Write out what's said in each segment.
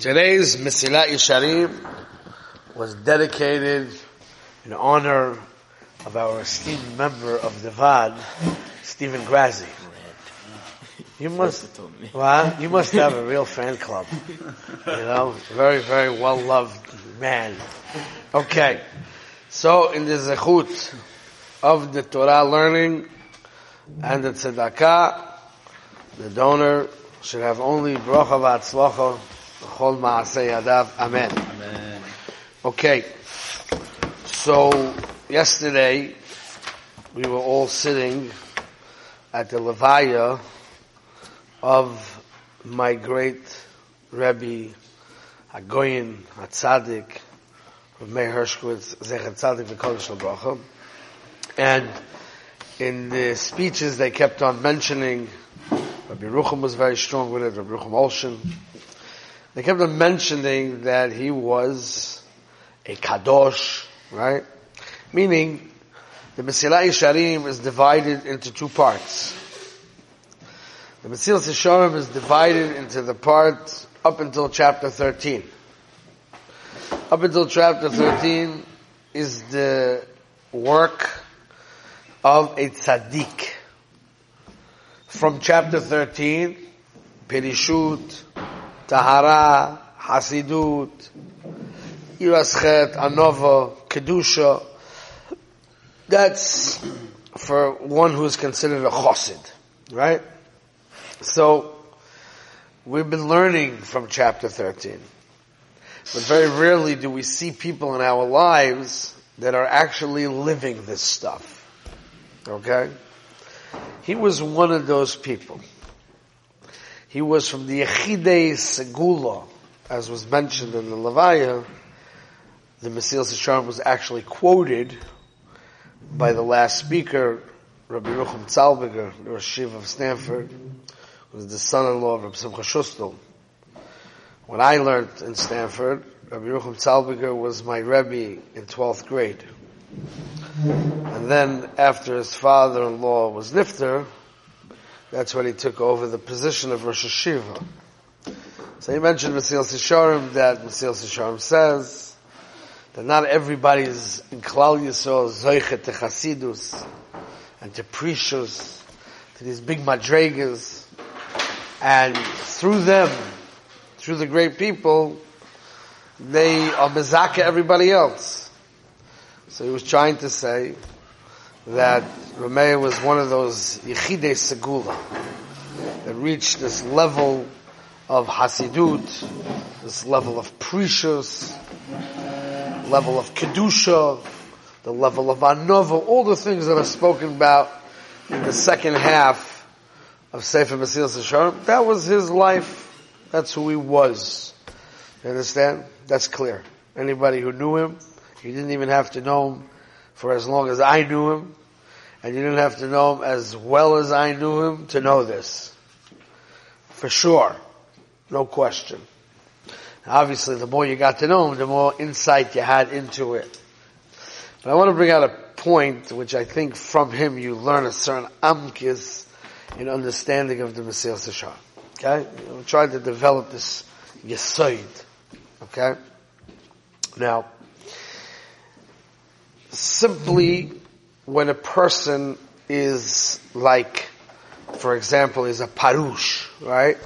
Today's Mesilat Yesharim was dedicated in honor of our esteemed member of the VAD, Stephen Grazi. You must, well, you must have a real fan club. You know, very, very well loved man. Okay. So in the zechut of the Torah learning and the tzedakah, the donor should have only bracha v'atzlacha Chol Maaseh Yadav. Amen. Amen. Okay. So, yesterday, we were all sitting at the Levaya of my great Rebbe, Hagoyin, Hatzadik, of Meir Hershkowitz, Zechat Tzadik, V'Kodesh Bracha. And in the speeches they kept on mentioning, Rabbi Rucham was very strong with it, Rabbi Rucham Olshin, they kept on mentioning that he was a kadosh, right? Meaning, the Mesilat Yesharim is divided into two parts. The Mesilat Yesharim is divided into the part up until chapter 13. Up until chapter 13 is the work of a tzaddik. From chapter 13, Perishut, Tahara, Hasidut, Yiras Chet, Anova, Kedusha. That's for one who is considered a chosid, right? So, we've been learning from chapter 13. But very rarely do we see people in our lives that are actually living this stuff. Okay? He was one of those people. He was from the Yechidei Segula, as was mentioned in the Levaya. The Mesilas Yesharim was actually quoted by the last speaker, Rabbi Rucham Zalbiger, the Rosh of Stamford, who was the son-in-law of Rabbi Simcha Schustal. When I learned in Stamford, Rabbi Rucham Zalbiger was my Rebbe in 12th grade. And then after his father-in-law was Nifter, that's when he took over the position of Rosh Hashiva. So he mentioned Mesilas Yesharim that Mesilas Yesharim says that not everybody is in Klal Yisrael zoichet to Chasidus and to Prishus, to these big madregas, and through them, through the great people, they are mezaka everybody else. So he was trying to say that Rameya was one of those Yechidei Segula that reached this level of Hasidut, this level of Prishus, level of Kedusha, the level of Anova, all the things that are spoken about in the second half of Sefer Mesilas Yesharim. That was his life. That's who he was. You understand? That's clear. Anybody who knew him, you didn't even have to know him for as long as I knew him, and you didn't have to know him as well as I knew him to know this. For sure. No question. Obviously, the more you got to know him, the more insight you had into it. But I want to bring out a point which I think from him you learn a certain amkis in understanding of the Mesilas Yesharim. Okay? We tried to develop this yesoid. Okay? Now, simply when a person is like, for example, is a parush, right?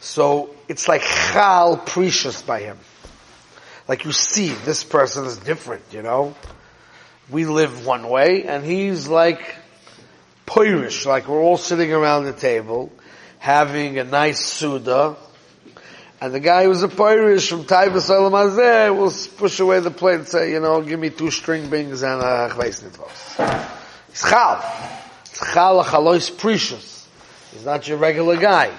So it's like chal prishus by him. Like you see, this person is different, you know? We live one way and he's like poirish, like we're all sitting around the table having a nice suda and the guy who's a Pirish from Taiva Salam Hazeh will push away the plate and say, you know, give me two string bings and a chveis nitvos. He's chal. It's chal chalois prishus. He's not your regular guy.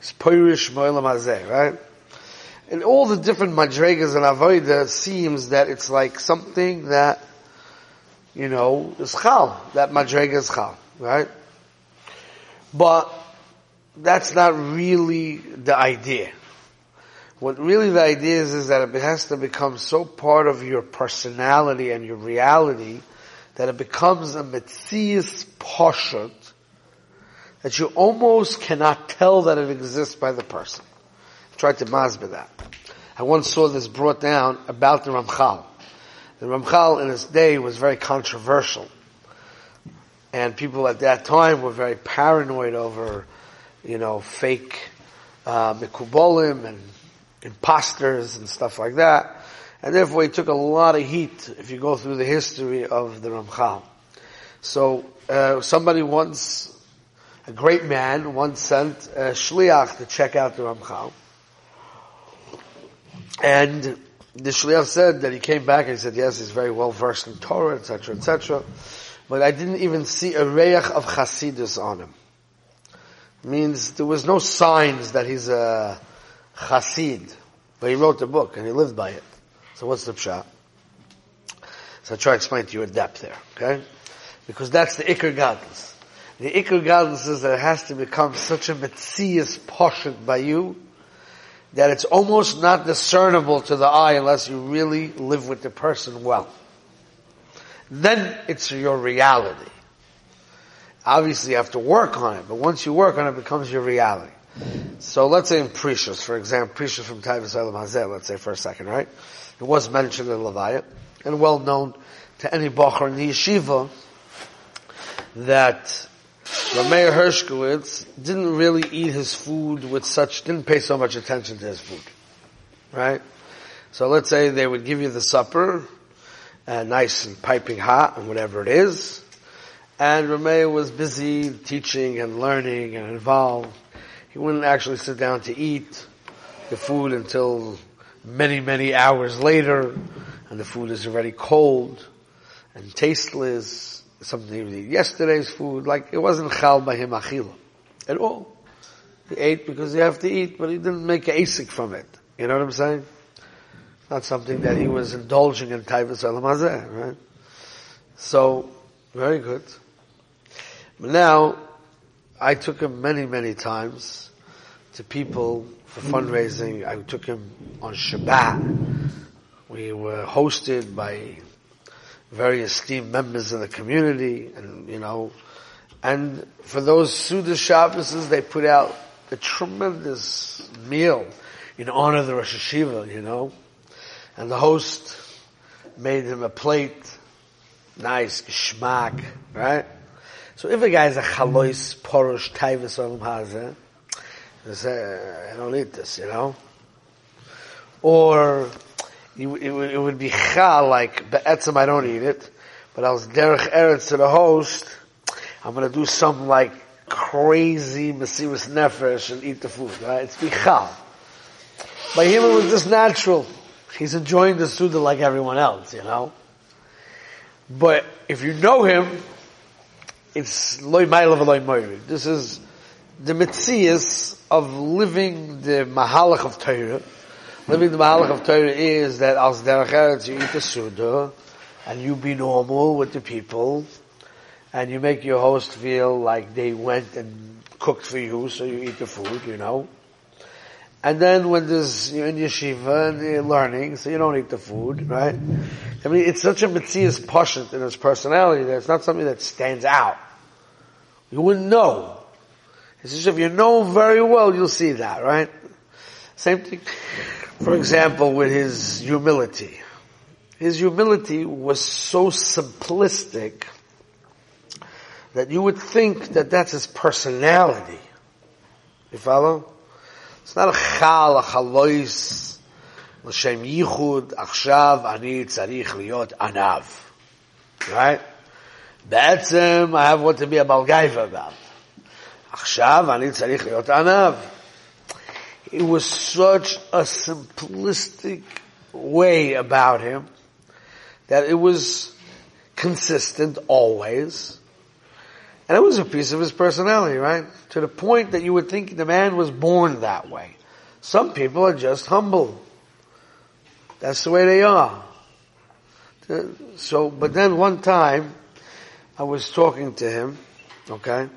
He's Pirish Moilam Hazeh, right? And all the different madregas and avoida seems that it's like something that, you know, is chal. That madrega is chal, right? But that's not really the idea. What really the idea is, is that it has to become so part of your personality and your reality that it becomes a metzias poshut that you almost cannot tell that it exists by the person. I tried to masbeh that. I once saw this brought down about the Ramchal. The Ramchal in his day was very controversial. And people at that time were very paranoid over, you know, fake uh, mikubolim and imposters and stuff like that. And therefore he took a lot of heat if you go through the history of the Ramchal. So uh, somebody once, a great man, once sent a shliach to check out the Ramchal. And the shliach said that he came back and he said, yes, he's very well versed in Torah, etc., etc. But I didn't even see a reyach of chasidus on him. Means there was no signs that he's a chasid. But he wrote the book and he lived by it. So what's the pshat? So I try to explain to you in depth there, okay? Because that's the ikr gadlus. The ikr gadlus is that it has to become such a metzias portion by you that it's almost not discernible to the eye unless you really live with the person well. Then it's your reality. Obviously you have to work on it, but once you work on it, it becomes your reality. So let's say in Prishus, for example, Prishus from Taivas Elam Hazeh, let's say for a second, right? It was mentioned in Levaya, and well known to any Bachar in the yeshiva that Rameir Hershkowitz didn't really eat his food with such, didn't pay so much attention to his food. Right? So let's say they would give you the supper, uh, nice and piping hot and whatever it is, and Rameir was busy teaching and learning and involved. He wouldn't actually sit down to eat the food until many, many hours later, and the food is already cold and tasteless, something he would eat yesterday's food, like it wasn't chal by him achila at all. He ate because he have to eat, but he didn't make asik from it. You know what I'm saying? Not something that he was indulging in taivas alamazeh, right? So, very good. But now, I took him many, many times to people for fundraising. I took him on Shabbat. We were hosted by very esteemed members of the community, and you know, and for those Suda Shabbos, they put out a tremendous meal in honor of the Rosh Hashiva, you know, and the host made him a plate, nice, geschmack, right? So if a guy is a chalois, porosh, taivas, olam hazeh, I don't eat this, you know? Or it, it, it would be chal, like, be'etzim, I don't eat it, but I was derech eretz to the host, I'm gonna do some like crazy Mesiris Nefesh and eat the food, right? It's bichal. By him it was just natural. He's enjoying the Suda like everyone else, you know? But if you know him, it's loy ma'ila v'loy moiri. This is the mitzias of living the mahalach of Torah. Living the mahalach of Torah is that as derech you eat the suda, and you be normal with the people, and you make your host feel like they went and cooked for you, so you eat the food, you know. And then when there's, you're in yeshiva and you're learning, so you don't eat the food, right? I mean, it's such a mitzias pashut in his personality that it's not something that stands out. You wouldn't know. It's just if you know very well, you'll see that, right? Same thing, for example, with his humility. His humility was so simplistic that you would think that that's his personality. You follow? It's not a chal, a chalois, l'shem yichud, achshav, ani tzarich liot anav. Right? בעצם I have what to be a balgaiva about. עכשיו אני צריך להיות ענב. It was such a simplistic way about him that it was consistent always. And it was a piece of his personality, right? To the point that you would think the man was born that way. Some people are just humble. That's the way they are. So, but then one time, I was talking to him, okay,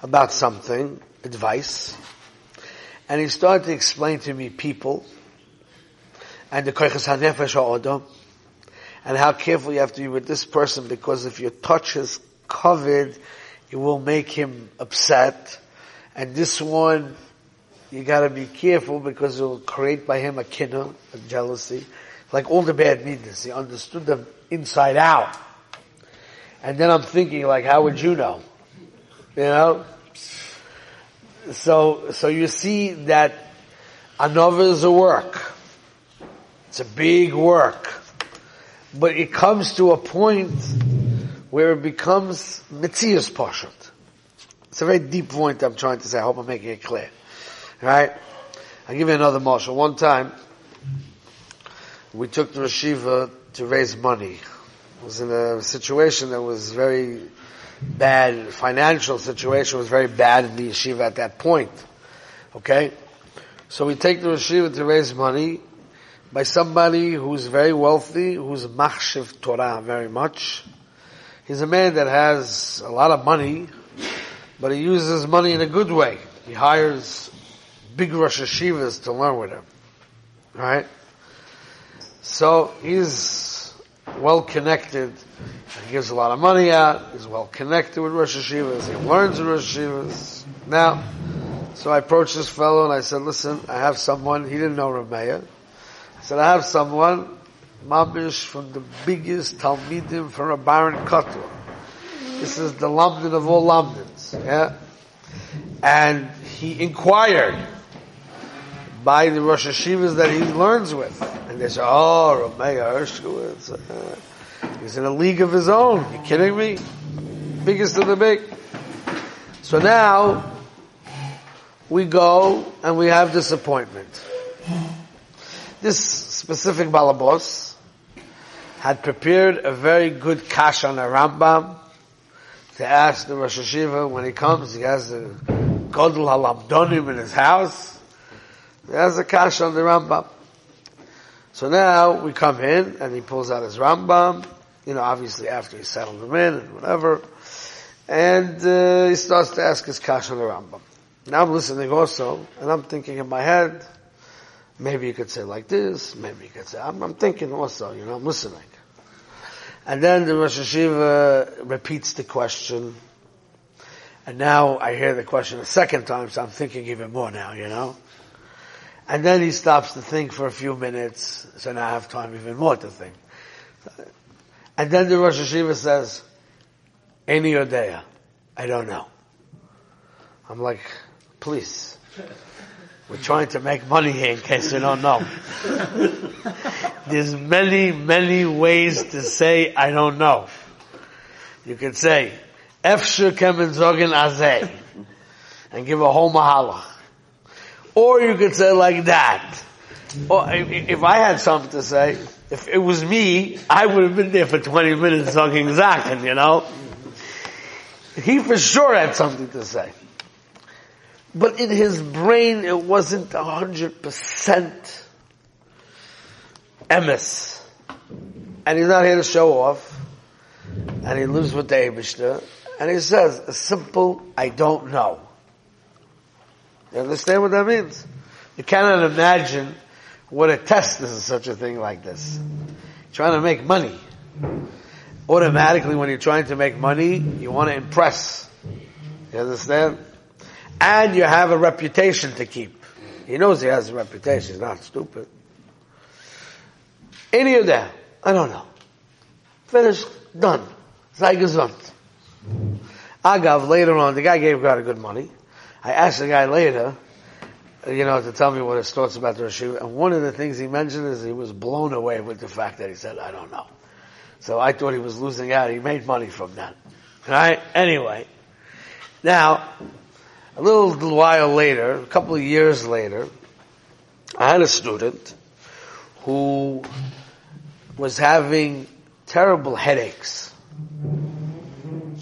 about something, advice, and he started to explain to me people, and the koiches hanefesh ha'odom, and how careful you have to be with this person because if you touch his covered, it will make him upset. And this one, you gotta be careful because it will create by him a kinna, a jealousy, like all the bad midas. He understood them inside out. And then I'm thinking like, how would you know? You know? So, so you see that another is a work. It's a big work. But it comes to a point where it becomes mitzias pashut. It's a very deep point I'm trying to say. I hope I'm making it clear. Right? I'll give you another marshal. One time, we took the Rashiva to raise money. Was in a situation that was very bad, financial situation was very bad in the yeshiva at that point. Okay? So we take the yeshiva to raise money by somebody who's very wealthy, who's machshiv Torah very much. He's a man that has a lot of money, but he uses money in a good way. He hires big Rosh Hashivas to learn with him. Right? So he's well connected. He gives a lot of money out. He's well connected with Rosh Hashivas. He learns with Rosh Hashivas. Now, so I approached this fellow and I said, listen, I have someone, he didn't know Rameya. I said, I have someone, Mamish from the biggest Talmidim from a Baron Katur. This is the Lamdin of all Lamdins, yeah? And he inquired by the Rosh Hashivas that he learns with. And they say, oh, Rameya Hershkowitz, uh, he's in a league of his own. You kidding me? Biggest of the big. So now, we go and we have disappointment. This specific balabos had prepared a very good kash on a Rambam to ask the Rosh Hashiva when he comes, he has a Godel Halamdonim in his house, he has a kash on the Rambam. So now we come in and he pulls out his Rambam, you know, obviously after he settled them in and whatever, and uh, he starts to ask his kash on the Rambam. Now I'm listening also, and I'm thinking in my head, maybe you could say like this, maybe you could say, I'm, I'm thinking also, you know, I'm listening. And then the Rosh Hashiva repeats the question, and now I hear the question a second time, so I'm thinking even more now, you know. And then he stops to think for a few minutes, so now I have time even more to think. And then the Rosh Hashiva says, Ani Yodea, I don't know. I'm like, Please. We're trying to make money here in case you don't know. There's many, many ways to say I don't know. You could say, Efsher kemen zogen azeh, and give a whole mahalach. Or you could say like that. Or if I had something to say, if it was me, I would have been there for 20 minutes talking Zaken, you know? He for sure had something to say. But in his brain, it wasn't a hundred percent emes. And he's not here to show off. And he lives with the Abishter. And he says, a simple, I don't know. You understand what that means? You cannot imagine what a test is such a thing like this. trying to make money. Automatically when you're trying to make money, you want to impress. You understand? and you have a reputation to keep. He knows he has a reputation. He's not stupid. Any of that, I don't know. Finished, done. Sei. Agav, later on, the guy gave God a good money. I asked the guy later, you know, to tell me what his thoughts about the Rashiva, and one of the things he mentioned is he was blown away with the fact that he said, I don't know. So I thought he was losing out. He made money from that. Right? Anyway. Now, a little while later, a couple of years later, I had a student who was having terrible headaches.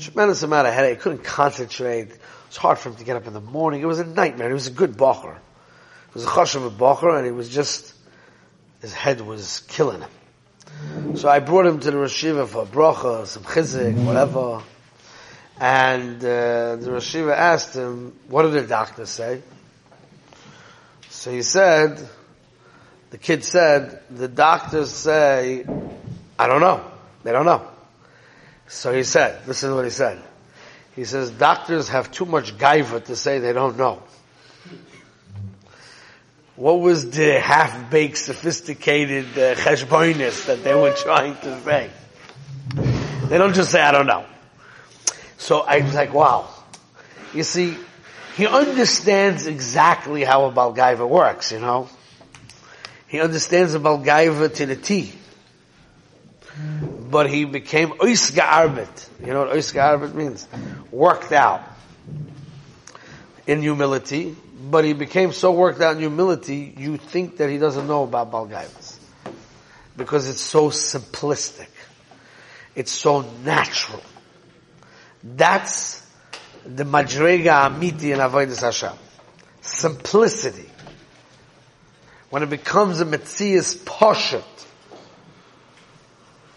Tremendous amount of headache. Couldn't concentrate. It was hard for him to get up in the morning. It was a nightmare. He was a good bacher. He was a chashav bacher and he was just, his head was killing him. So I brought him to the Rashiva for a bracha, some chizik, whatever. And uh, the Rashiva asked him, what did the doctor say? So he said, the kid said, the doctors say, I don't know. They don't know. So he said, listen to what he said. He says, doctors have too much gaiva to say they don't know. What was the half-baked, sophisticated uh, that they were trying to say? They don't just say, I don't know. So I was like, wow. You see, he understands exactly how a Balgaiva works, you know. He understands a Balgaiva to the T. But he became Oisga Arbit. You know what Oisga Arbit means? Worked out. In humility. But he became so worked out in humility, you think that he doesn't know about Balgaivas. Because it's so simplistic. It's so natural. That's the Madrega Amiti in Avodah Hashem. Simplicity. When it becomes a Metzias Poshet.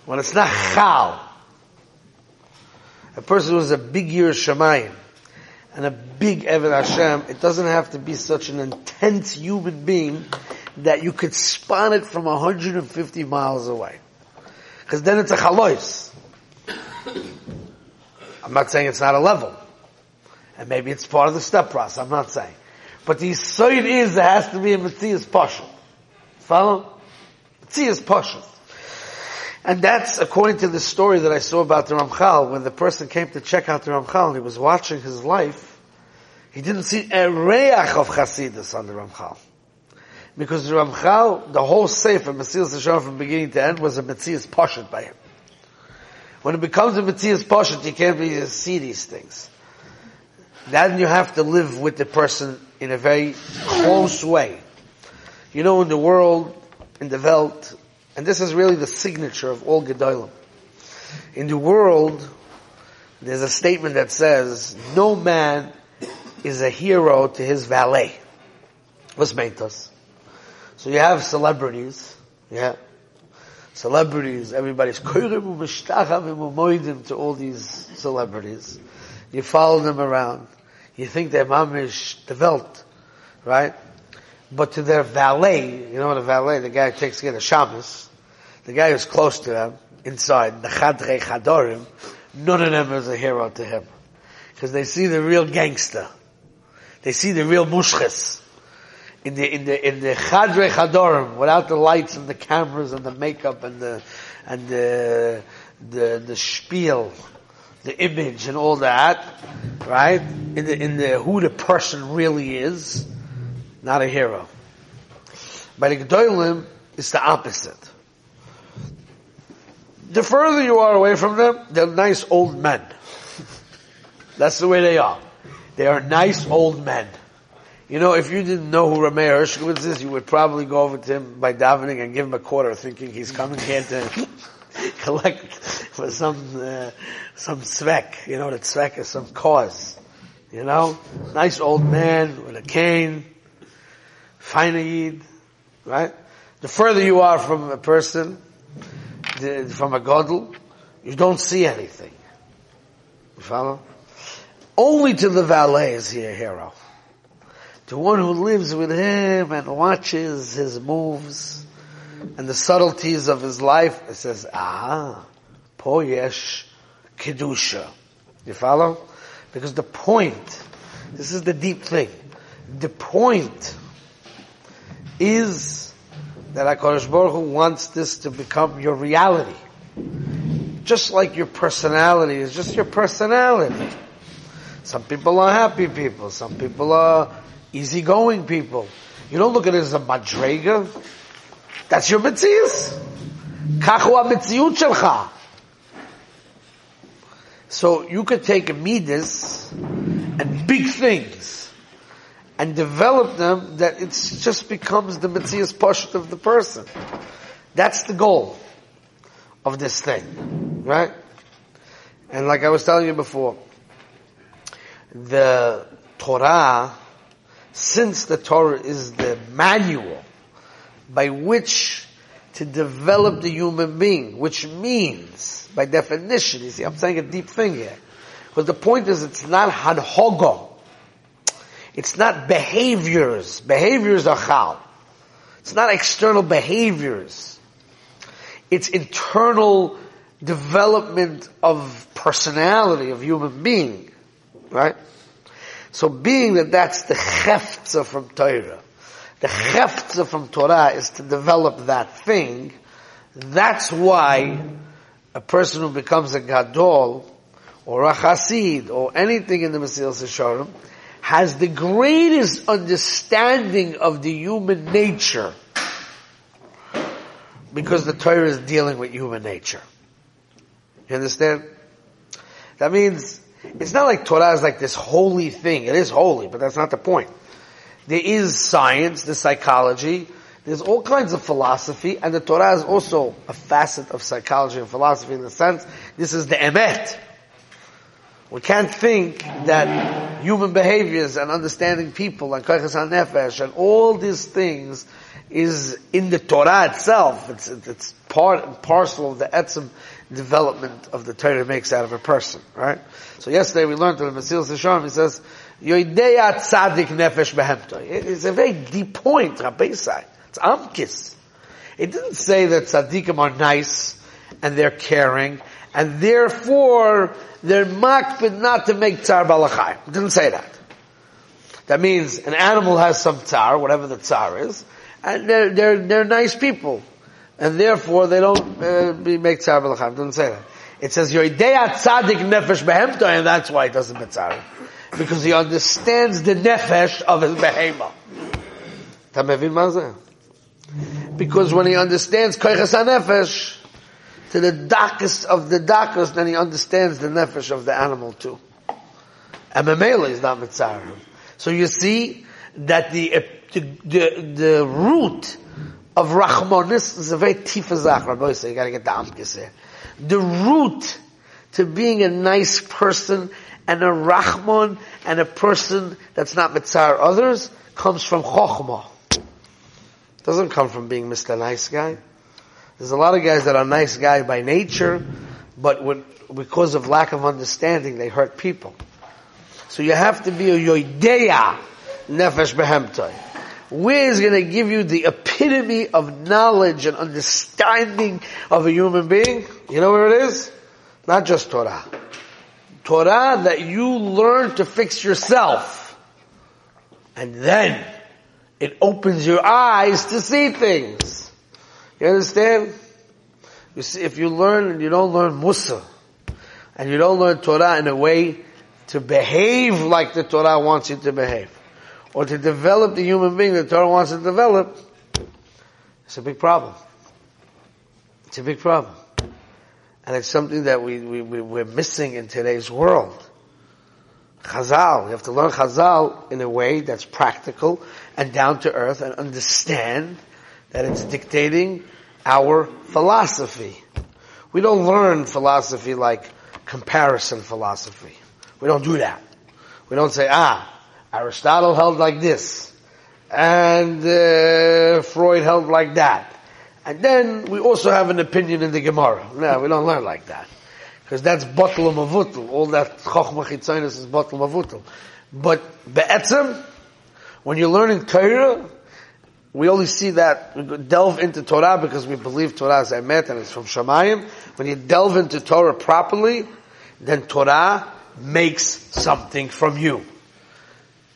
When it's not Chal. A person who's a big year Shemayim and a big Eved Hashem, it doesn't have to be such an intense human being that you could spot it from 150 miles away. Because then it's a chalois. I'm not saying it's not a level. And maybe it's part of the step process, I'm not saying. But the side is there has to be a Metzias Pasha. Follow? Metzias Pasha. And that's according to the story that I saw about the Ramchal, when the person came to check out the Ramchal and he was watching his life, he didn't see a reach of Chasidus on the Ramchal. Because the Ramchal, the whole Sefer, Mesilas Hashem from beginning to end, was a Metzias Pashat by him. When it becomes a Metzias Pashat, you can't really see these things. Then you have to live with the person in a very close way. You know, in the world, in the Welt, and this is really the signature of all Gedolim. In the world, there's a statement that says, no man is a hero to his valet. What's mentos? So you have celebrities, yeah. Celebrities, everybody's to all these celebrities. You follow them around. You think they're mamish developed, right? But to their valet, you know what a valet, the guy who takes care of the Shabbos, the guy who's close to them, inside, the Chadre Chadorim, none of them is a hero to him. Because they see the real gangster. They see the real mushches. In the, in the, in the Chadre Chadorim, without the lights and the cameras and the makeup and the, and the, the, the spiel, the image and all that, right? In the, in the, who the person really is, not a hero. By the Gedolim, it's the opposite. The further you are away from them, they're nice old men. That's the way they are. They are nice old men. You know, if you didn't know who Ramey Hershkovitz is, you would probably go over to him by davening and give him a quarter, thinking he's coming here to collect for some uh, some svek. You know, the svek is some cause. You know, nice old man with a cane, fine right? The further you are from a person, the, from a godel, you don't see anything. You follow? Only to the valet is he a hero. To one who lives with him and watches his moves and the subtleties of his life, it says, ah, po yesh kedusha. You follow? Because the point, this is the deep thing, the point is that HaKadosh Baruch Hu wants this to become your reality. Just like your personality is just your personality. Some people are happy people. Some people are easygoing people. You don't look at it as a madrega. That's your mitzias. Ha-mitziut shelcha. So you could take a midas and big things and develop them that it just becomes the Metzias Pashut of the person. That's the goal of this thing, right? And like I was telling you before, the Torah, since the Torah is the manual by which to develop the human being, which means, by definition, you see, I'm saying a deep thing here, but the point is it's not hanhogo, it's not behaviors. Behaviors are chal. It's not external behaviors. It's internal development of personality of human being. Right? So being that that's the cheftza from Torah, the cheftza from Torah is to develop that thing. That's why a person who becomes a gadol or a chassid or anything in the Mesilas Yesharim has the greatest understanding of the human nature because the Torah is dealing with human nature. You understand? That means it's not like Torah is like this holy thing. It is holy, but that's not the point. There is science, the psychology, there's all kinds of philosophy, and the Torah is also a facet of psychology and philosophy in the sense, this is the emet. We can't think that human behaviors and understanding people and koiches nefesh and all these things is in the Torah itself. It's, it's part and parcel of the etzim development of the Torah makes out of a person, right? So yesterday we learned in the Mesilas Yesharim, he says, Yoideya tzadik nefesh behemto. It's a very deep point, Rabbi Say. It's amkis. It didn't say that tzaddikim are nice and they're caring and therefore they're makbid not to make tzar balachai. It didn't say that. That means an animal has some tzar, whatever the tzar is, and they're, they're, they're nice people. And therefore they don't uh, make tzar balachai. It doesn't say that. It says, your Yoidea tzadik nefesh behemto, and that's why it doesn't make tzar. Because he understands the nefesh of his behema. Because when he understands koiches nefesh, to the darkest of the darkest, then he understands the nefesh of the animal too. And Memela is not mitzvah. So you see that the, uh, the, the, the root of Rachmanis is a very tifazach, Rabbi so you gotta get the amkis here. The root to being a nice person and a Rachman and a person that's not mitzvah others comes from Chokhmah. Doesn't come from being Mr. Nice Guy. There's a lot of guys that are nice guy by nature, but because of lack of understanding, they hurt people. So you have to be a yoideya nefesh behemtoy. Where is going to give you the epitome of knowledge and understanding of a human being? You know where it is? Not just Torah. Torah that you learn to fix yourself. And then it opens your eyes to see things. You understand? You see, if you learn and you don't learn Mussar, and you don't learn Torah in a way to behave like the Torah wants you to behave, or to develop the human being the Torah wants to develop, it's a big problem. It's a big problem. And it's something that we, we, we're missing in today's world. Chazal. You have to learn Chazal in a way that's practical and down to earth and understand that it's dictating our philosophy. We don't learn philosophy like comparison philosophy. We don't do that. We don't say, ah, Aristotle held like this, and uh, Freud held like that. And then we also have an opinion in the Gemara. No, we don't learn like that. Because that's bottle mavutal. All that chokhmah chitzonis is bottle mavutal. But be'etzem, when you're learning Torah, we only see that, delve into Torah because we believe Torah is Emet and it's from Shemayim. When you delve into Torah properly, then Torah makes something from you.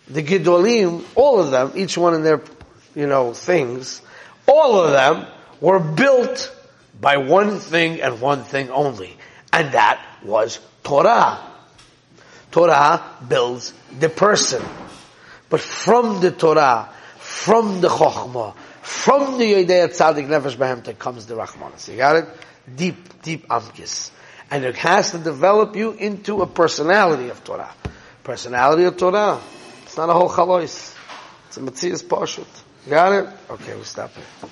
The Gidolim, all of them, each one in their, you know, things, all of them were built by one thing and one thing only. And that was Torah. Torah builds the person. But from the Torah, from the Chokhmah, from the Yodea Tzadik Nefesh Behemte comes the Rahmanas. You got it? Deep, deep Amkis. And it has to develop you into a personality of Torah. Personality of Torah. It's not a whole chalois. It's a Metzias Pashut. Got it? Okay, we'll stop here.